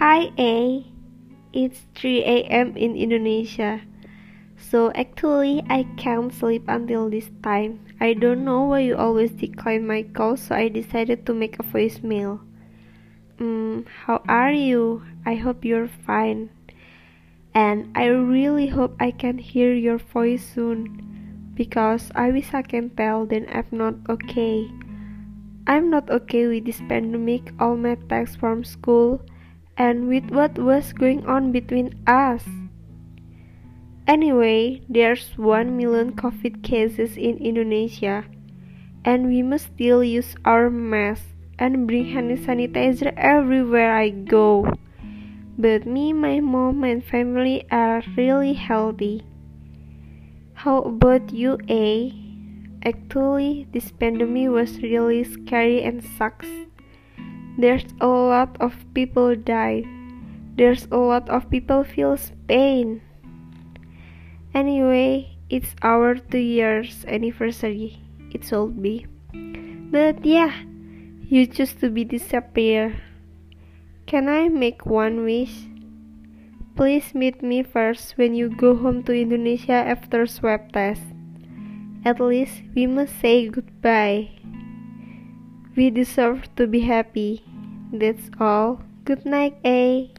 Hi A, it's 3 a.m. in Indonesia. So actually I can't sleep until this time. I don't know why you always decline my calls, so I decided to make a voicemail. Um, how are you? I hope you're fine. And I really hope I can hear your voice soon. Because I wish I can tell then I'm not okay. I'm not okay with this pandemic, all my texts from school, and with what was going on between us. Anyway, there's 1 million COVID cases in Indonesia, and we must still use our masks and bring hand sanitizer everywhere I go. But me, my mom, and family are really healthy. How about you, A? Actually, this pandemic was really scary and sucks. There's a lot of people die. There's a lot of people feels pain. Anyway, it's our two years anniversary. It should be. But yeah, you choose to be disappear. Can I make one wish? Please meet me first when you go home to Indonesia after swab test. At least we must say goodbye. We deserve to be happy. That's all. Good night, A.